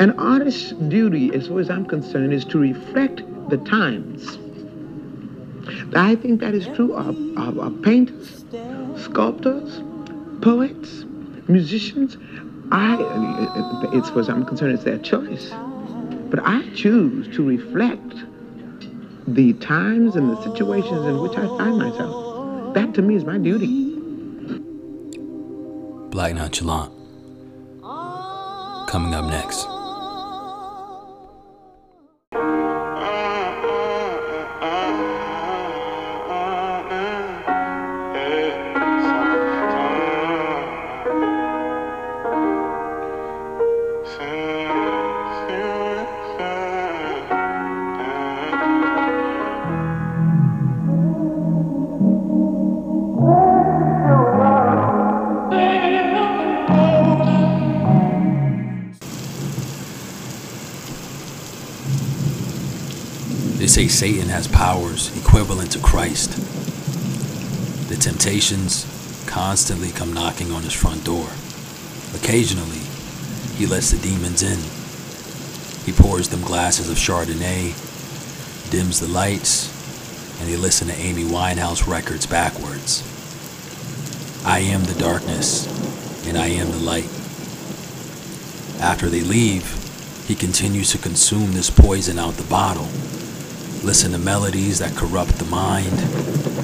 An artist's duty, as far as I'm concerned, is to reflect the times. I think that is true of, of, of painters, sculptors, poets, musicians. I, uh, uh, as far as I'm concerned, it's their choice. But I choose to reflect the times and the situations in which I find myself. That to me is my duty. Black Nonchalant. Coming up next. Say Satan has powers equivalent to Christ. The temptations constantly come knocking on his front door. Occasionally, he lets the demons in. He pours them glasses of Chardonnay, dims the lights, and they listen to Amy Winehouse records backwards. I am the darkness, and I am the light. After they leave, he continues to consume this poison out the bottle listen to melodies that corrupt the mind,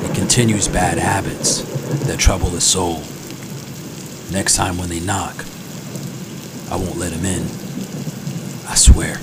and continues bad habits that trouble the soul. Next time when they knock, I won't let them in. I swear.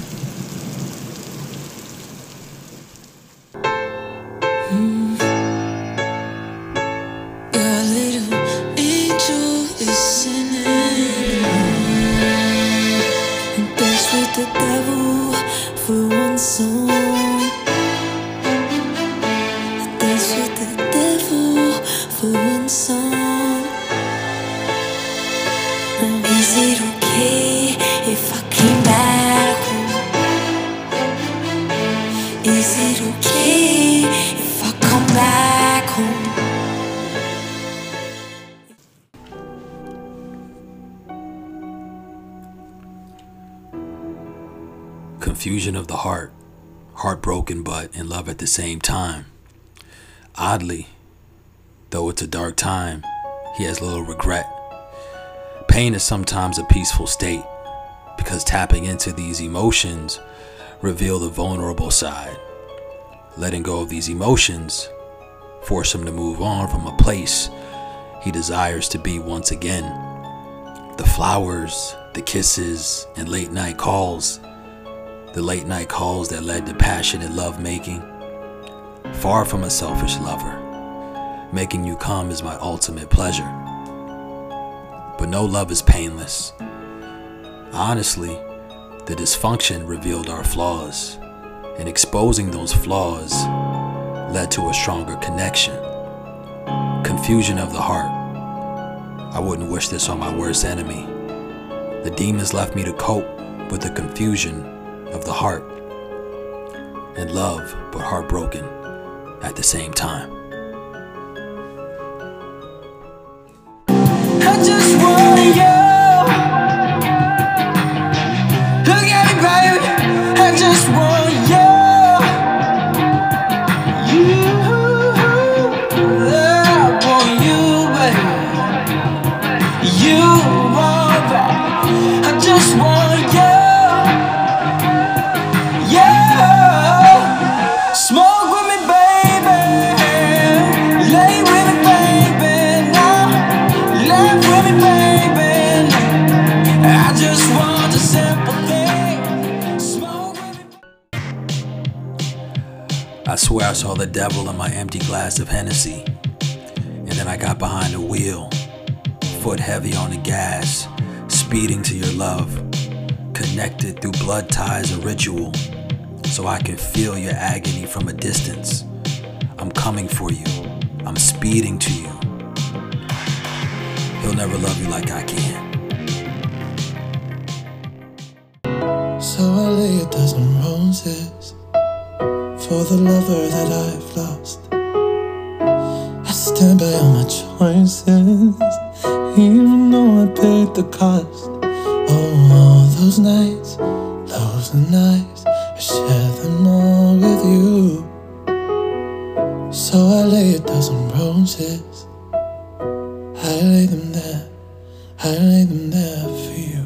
Is it okay if I come back home? Confusion of the heart, heartbroken but in love at the same time. Oddly, though it's a dark time, he has little regret. Pain is sometimes a peaceful state because tapping into these emotions reveal the vulnerable side. Letting go of these emotions force him to move on from a place he desires to be once again. The flowers, the kisses, and late night calls. The late night calls that led to passionate love making. Far from a selfish lover, making you come is my ultimate pleasure. But no love is painless. Honestly, the dysfunction revealed our flaws, and exposing those flaws led to a stronger connection. Confusion of the heart. I wouldn't wish this on my worst enemy. The demons left me to cope with the confusion of the heart and love, but heartbroken at the same time. I swear I saw the devil in my empty glass of Hennessy. And then I got behind the wheel, foot heavy on the gas, speeding to your love, connected through blood ties, a ritual, so I can feel your agony from a distance. I'm coming for you, I'm speeding to you. He'll never love you like I can. So I lay a dozen roses for the lover that I've lost. I stand by all my choices, even though I paid the cost Oh, all those nights, those nights I shared them all with you. So I lay a dozen roses. I lay them there, I lay them there for you.